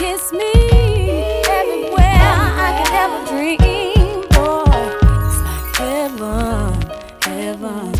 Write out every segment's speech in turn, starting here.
kiss me everywhere I could ever dream, boy. It's like heaven, heaven.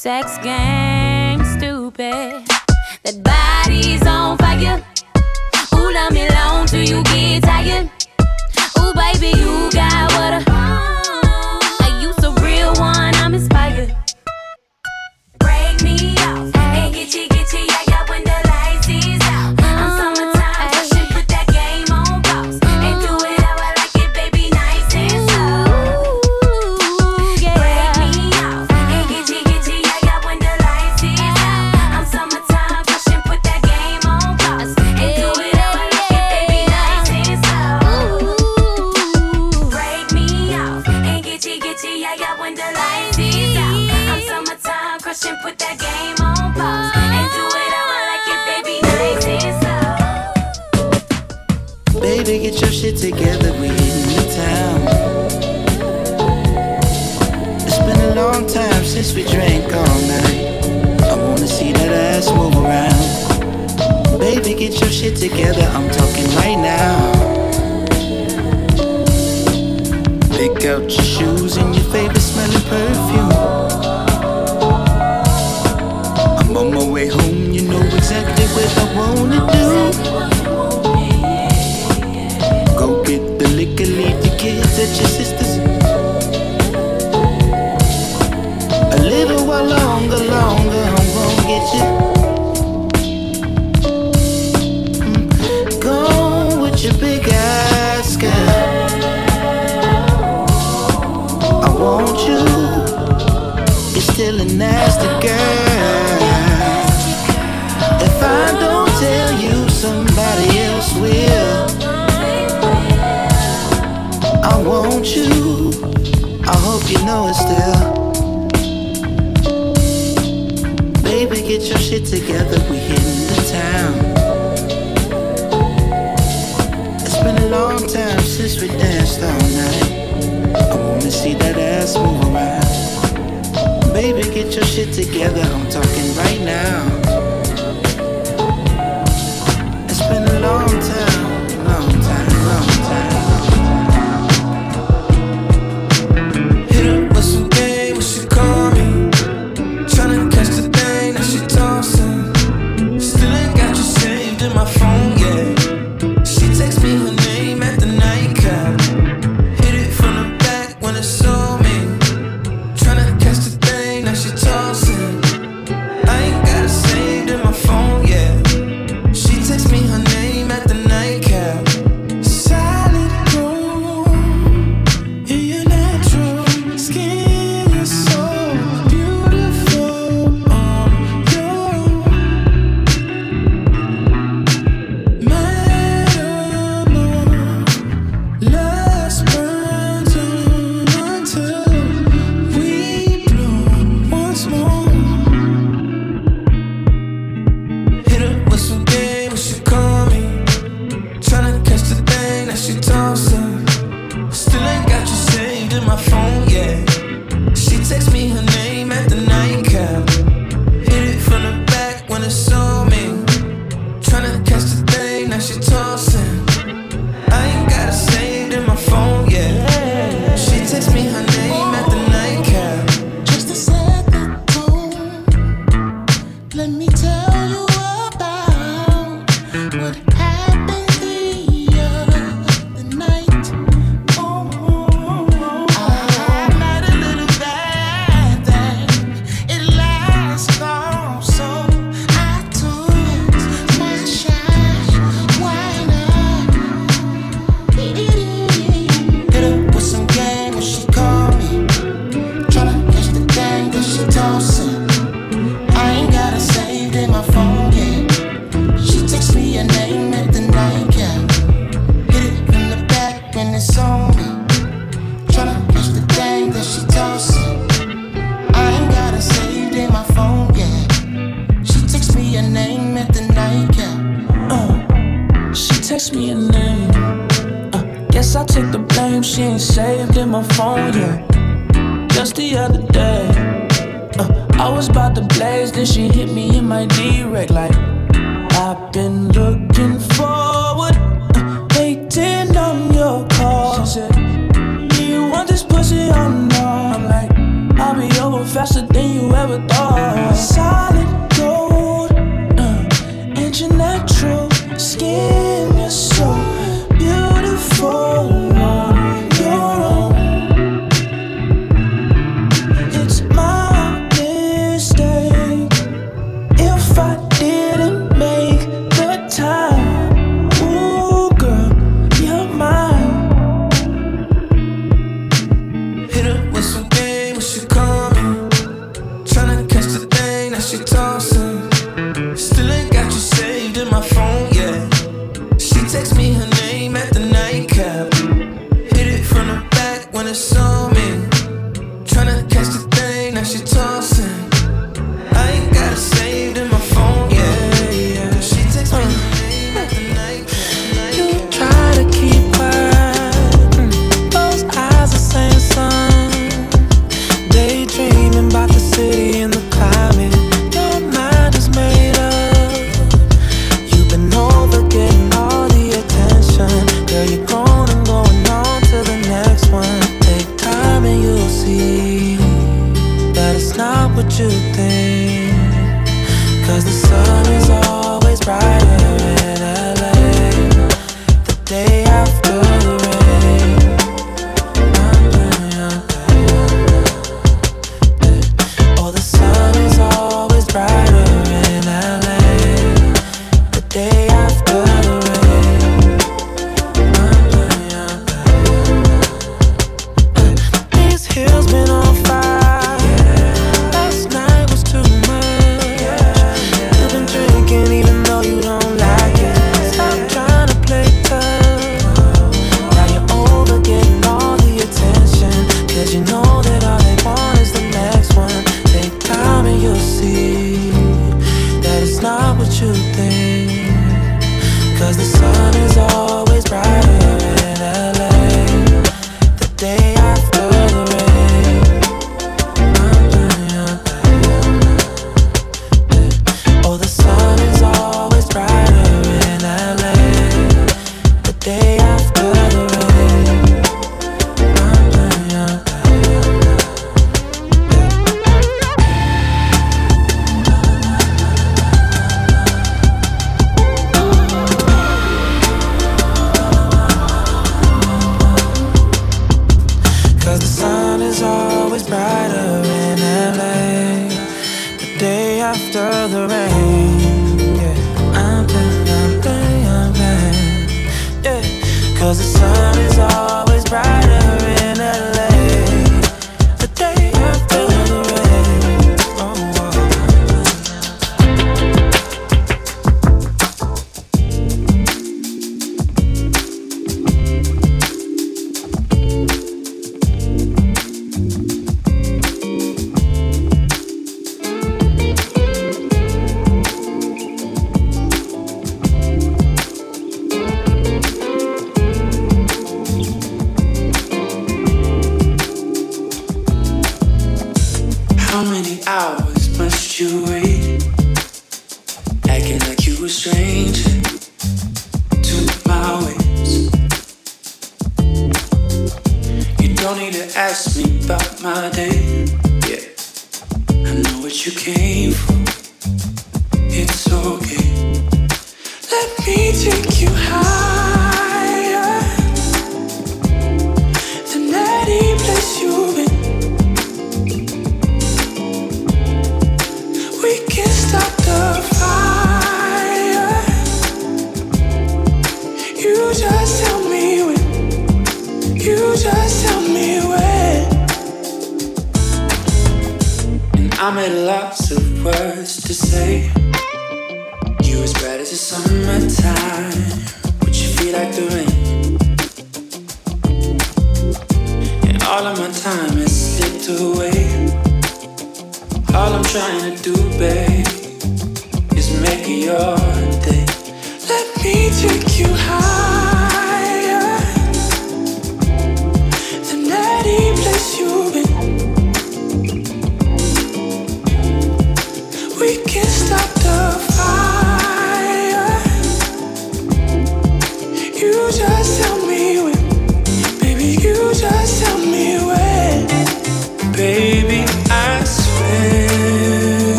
sex game stupid. That body's on fire. Ooh, love me long till you get tired. Ooh, baby, you got. drink all night. I wanna see that ass move around. Baby, get your shit together, I'm talking right now. Pick out your shoes and your favorite smelling perfume. I'm on my way home, you know exactly what I wanna do. Go get the liquor, leave the kids at your sister. don't you? I hope you know it still. Baby, get your shit together, we in the town. It's been a long time since we danced all night. I wanna see that ass move around. Baby, get your shit together, I'm talking right now. It's been a long time.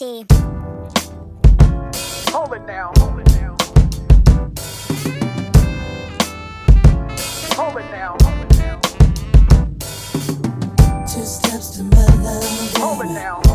Hold it down. Hold it down. Hold it. Hold it. Two steps to my love. Hold it down.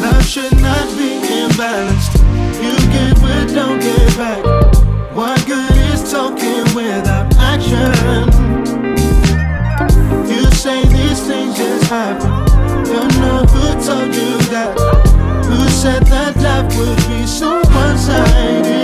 Love should not be imbalanced. You give but don't give back. What good is talking without action? You say these things just happen. Don't know who told you that. Who said that life would be so one-sided?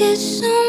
did something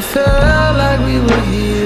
felt like we were here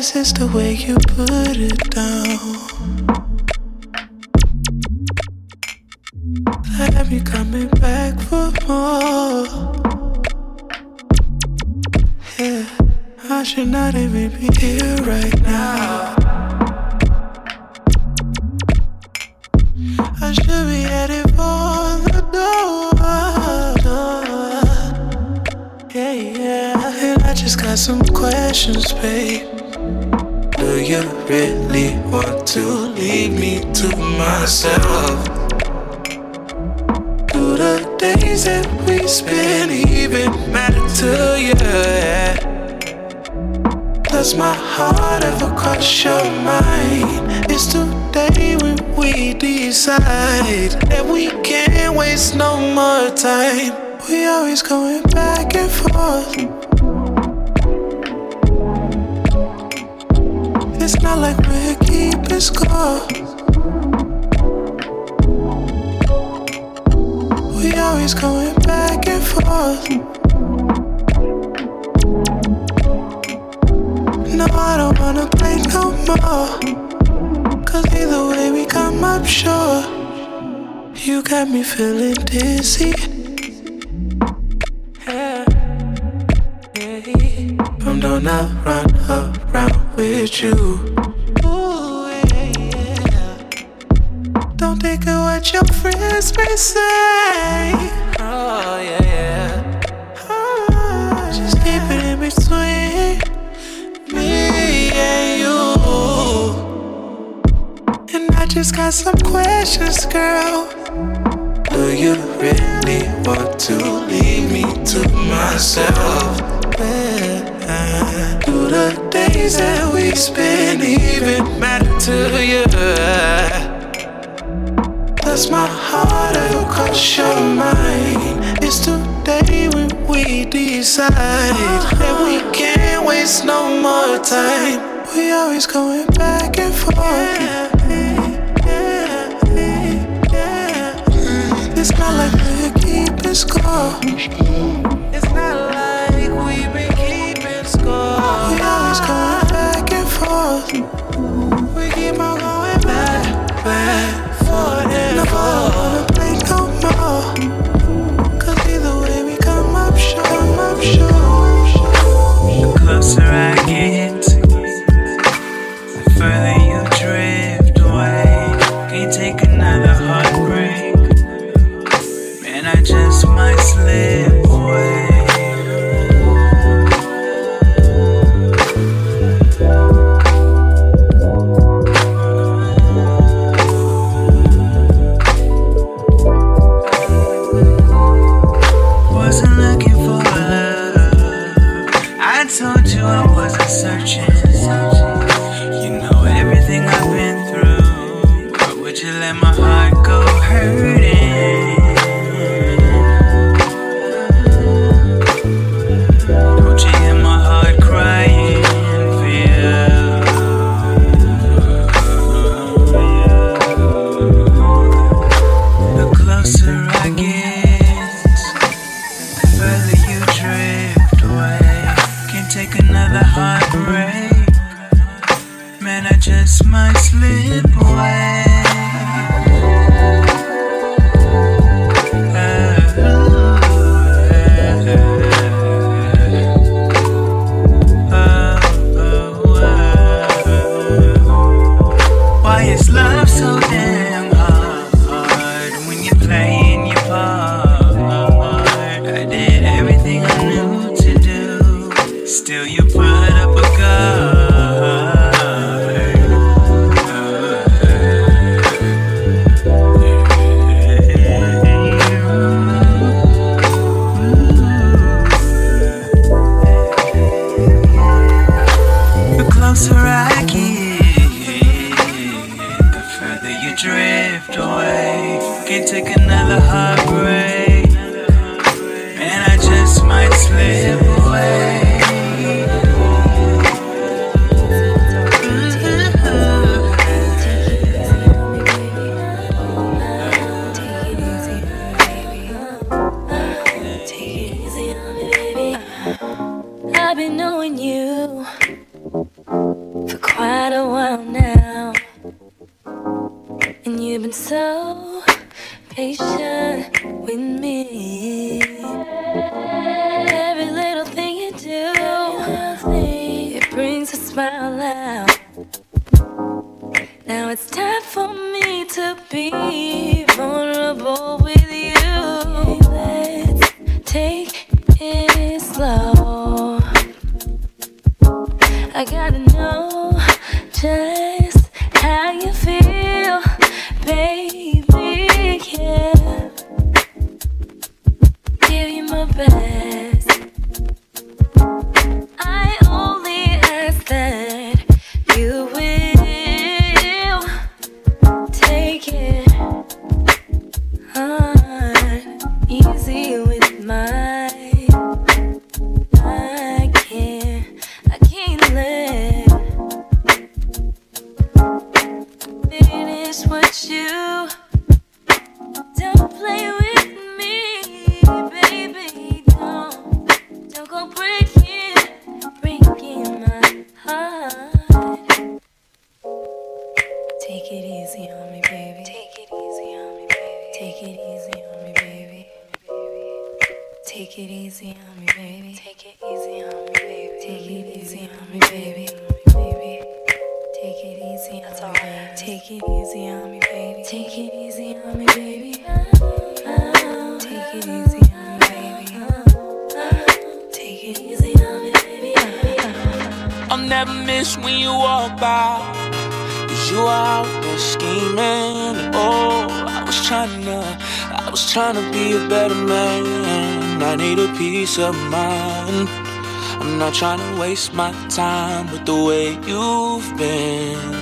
This is the way you put it down. Have me coming back for more. Yeah, I should not even be here right now. touch your mind. It's today when we decide that we can't waste no more time. We always going back and forth. It's not like we're keeping score. We always going back and forth. got me feeling dizzy. Yeah. Yeah. From don't I run around with you. Ooh, yeah, Don't think of what your friends may say. inside that we can't waste no more time. We always going back and forth. Mm. It's not like we're keeping score. It's not like we've been keeping score. We always going back and forth. peace of mind. I'm not trying to waste my time with the way you've been.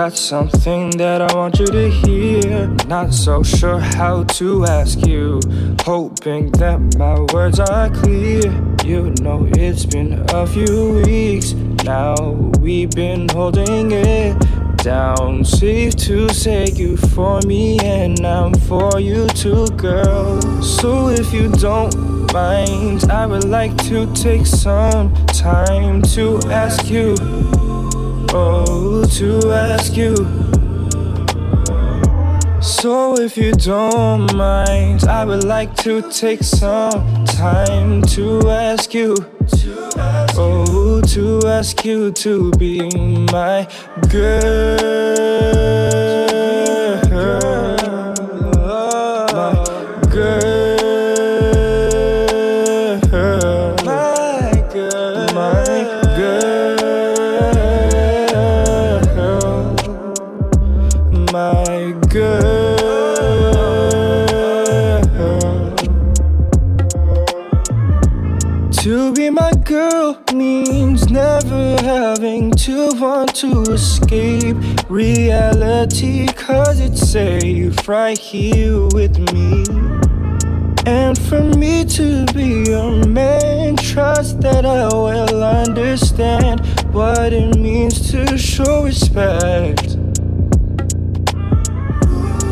got something that I want you to hear. Not so sure how to ask you. Hoping that my words are clear. You know, it's been a few weeks now. We've been holding it down. Safe to say you for me, and I'm for you too, girl. So if you don't mind, I would like to take some time to ask you fool to ask you. So, if you don't mind, I would like to take some time to ask you. Oh, to ask you to be my girl. reality cause it's safe right here with me. And for me to be your man trust that i will understand what it means to show respect.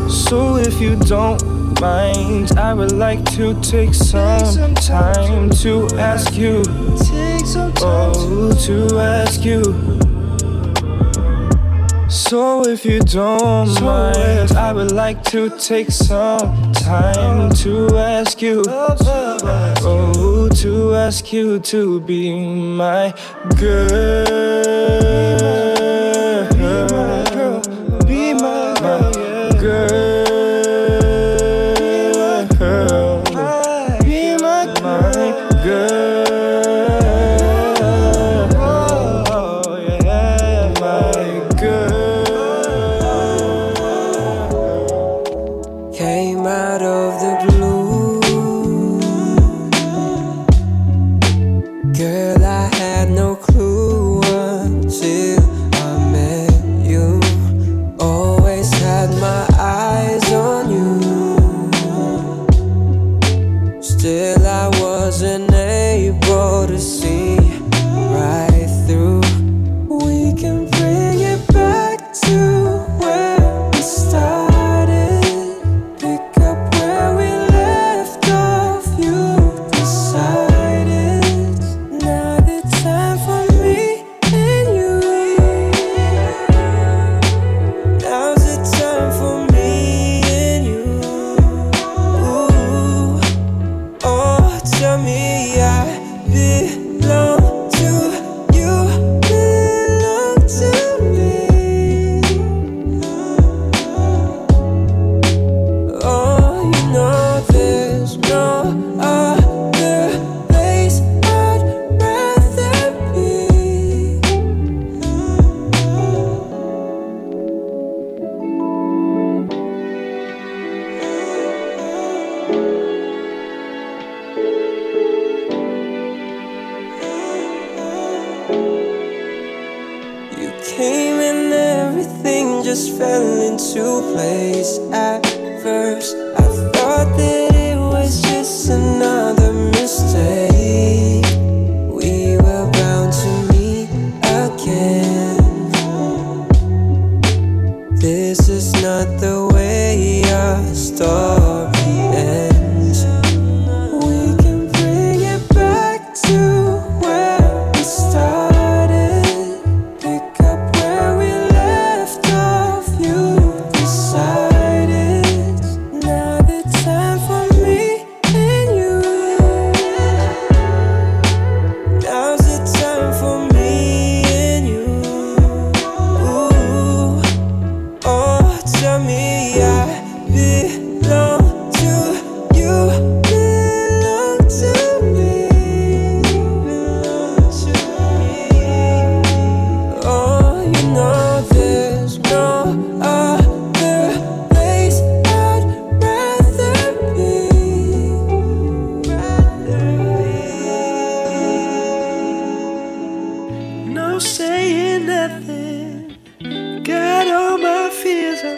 So if you don't mind i would like to take some time to ask you oh to ask you so if you don't so mind, I would like to take some time oh. to ask you, oh, to ask you to be my girl. Be my, be my.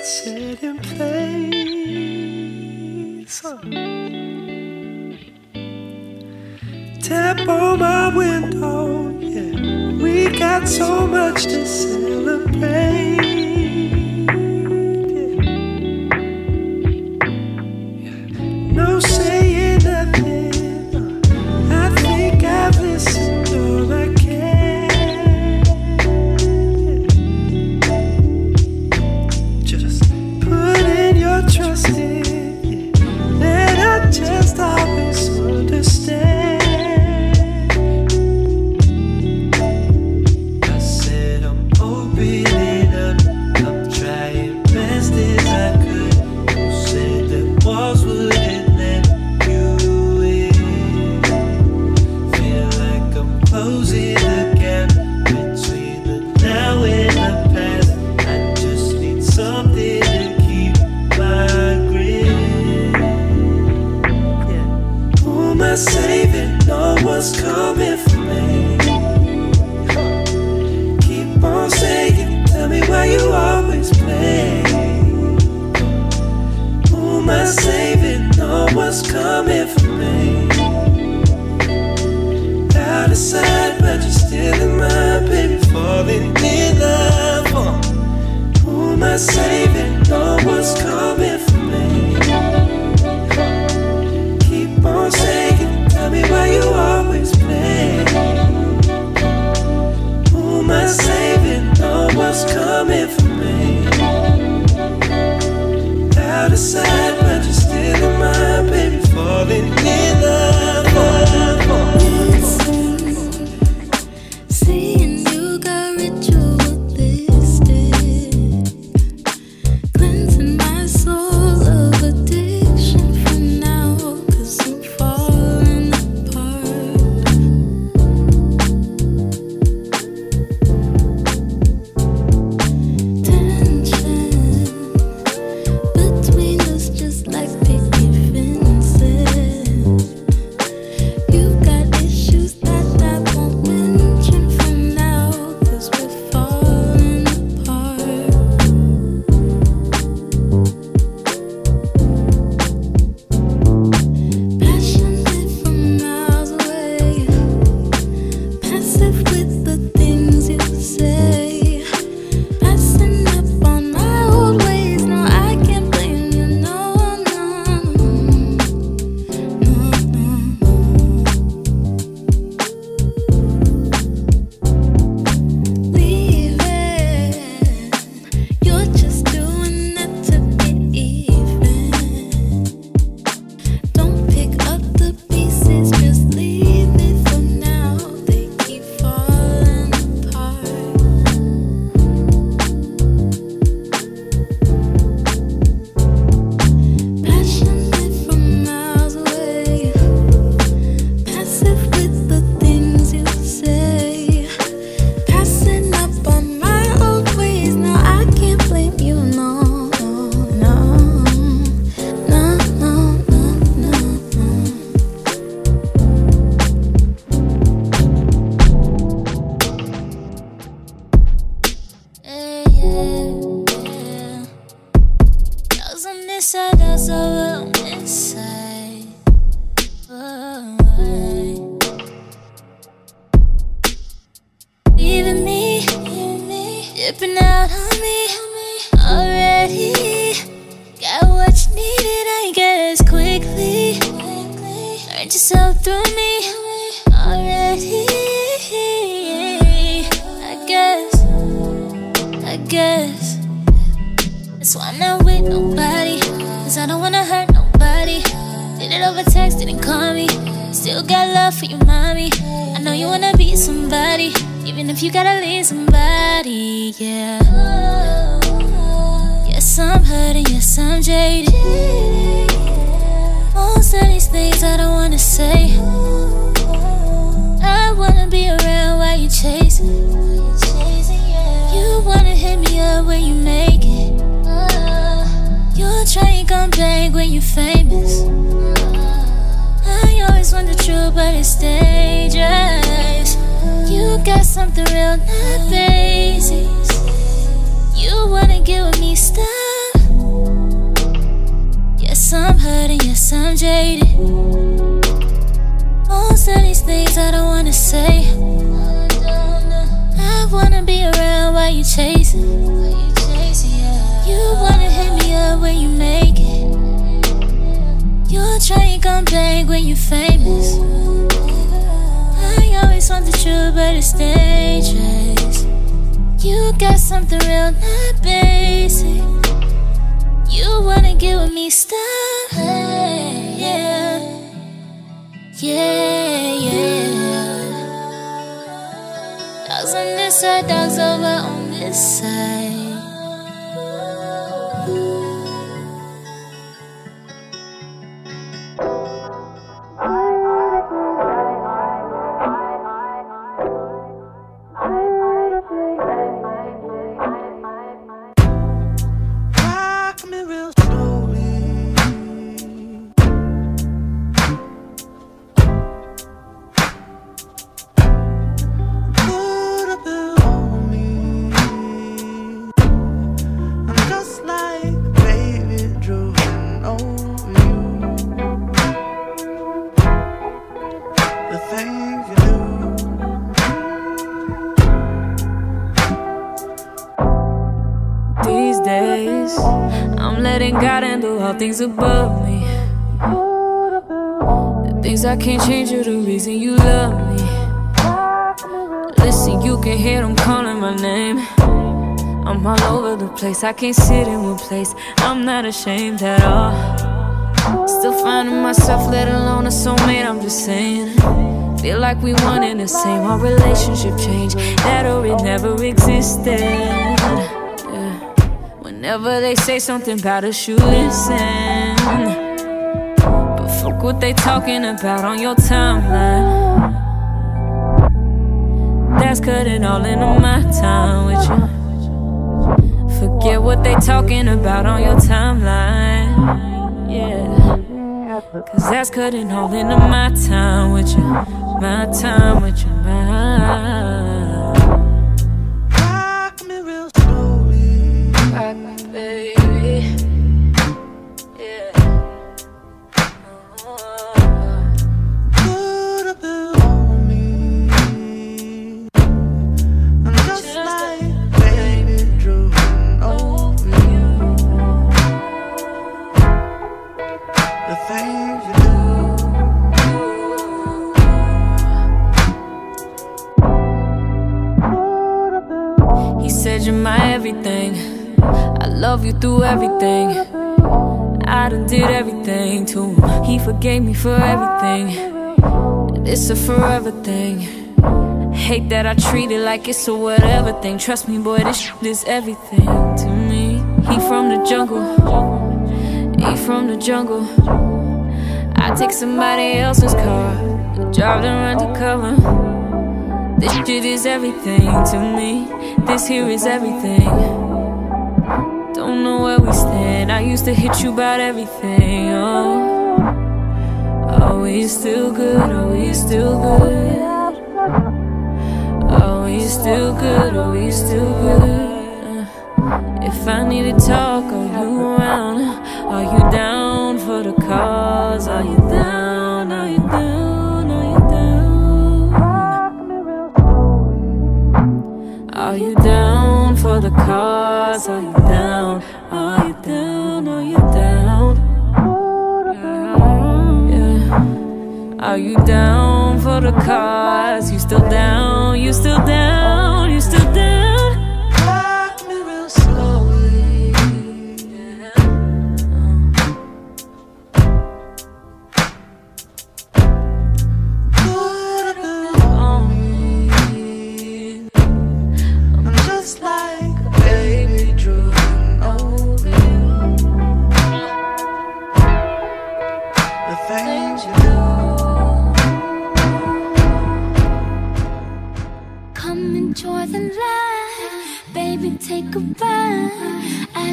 set in place. Tap on my window, yeah. We got so much to celebrate. Yeah. Doesn't this, I of the world. Something real, not basic. You wanna get with me, stop. Things above me. The things I can't change are the reason you love me. Listen, you can hear them calling my name. I'm all over the place, I can't sit in one place. I'm not ashamed at all. Still finding myself, let alone a soulmate, I'm just saying. Feel like we one and the same, our relationship changed. That or it never existed. Whenever they say something about us, you listen. But fuck what they talking about on your timeline. That's cutting all into my time with you. Forget what they talking about on your timeline. Yeah. Cause that's cutting all into my time with you. My time with you. My forgave me for everything. It's a forever thing. Hate that I treat it like it's a whatever thing. Trust me, boy, this is everything to me. He from the jungle. He from the jungle. I take somebody else's car. Drive them undercover. This shit is everything to me. This here is everything. Don't know where we stand. I used to hit you about everything. Oh, are we still good? Are we still good? Are we still good? Are we still good? If I need to talk, are you around? Are you down for the cause? Are you down? Are you down? Are you down? Are you down for the cause? Are you down? Are you down for the cause? You still down? You still down?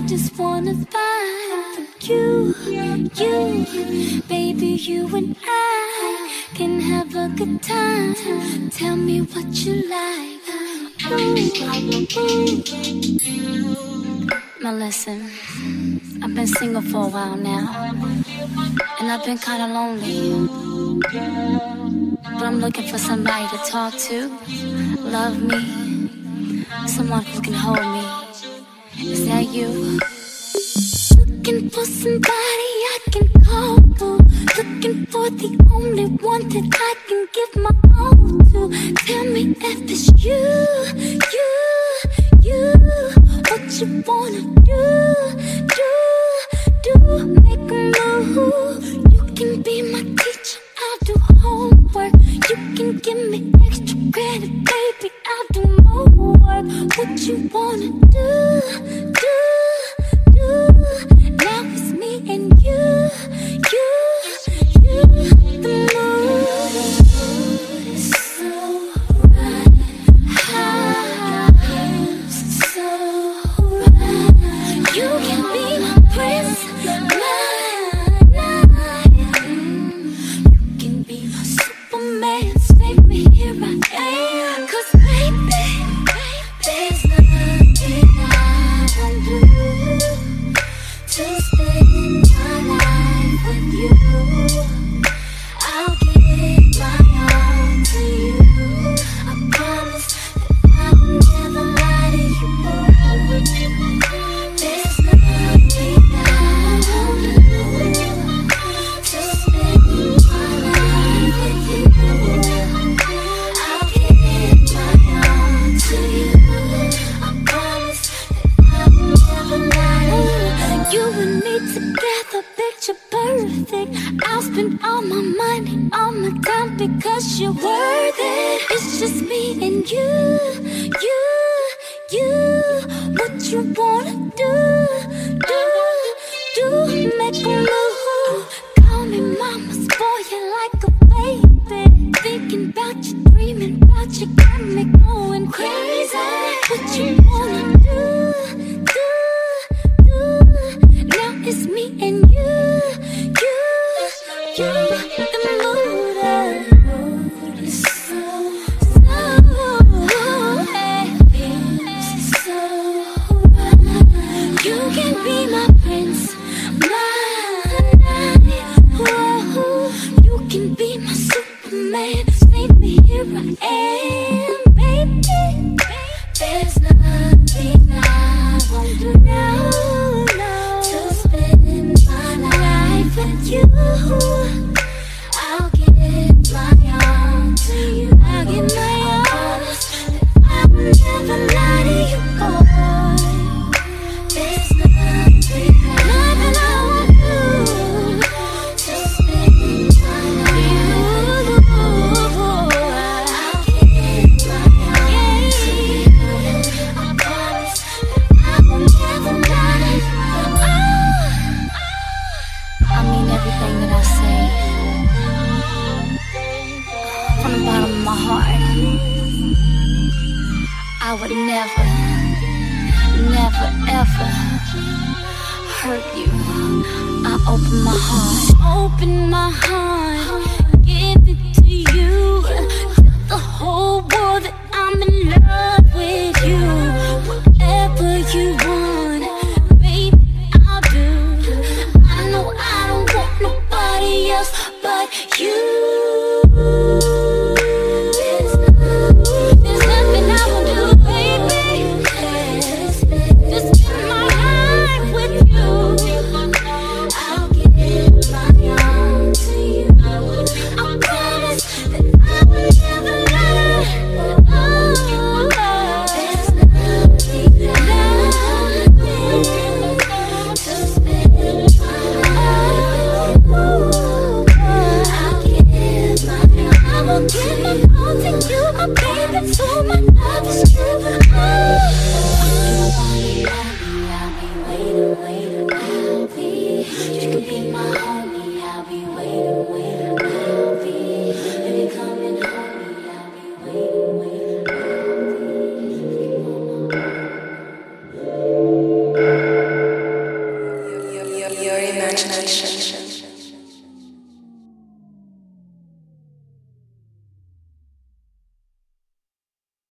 just wanna find you, you, baby, you and I can have a good time. Tell me what you like. Now listen, I've been single for a while now, and I've been kinda lonely. But I'm looking for somebody to talk to, love me, someone who can hold me. Is that you? Looking for somebody I can call to. Looking for the only one that I can give my all to. Tell me if it's you, you, you. What you wanna do, do, do. Make a move. You can be my teacher. I'll do homework. You can give me extra credit, baby. I'll do more work. What you wanna do? Do, do. Now it's me and you, you, you.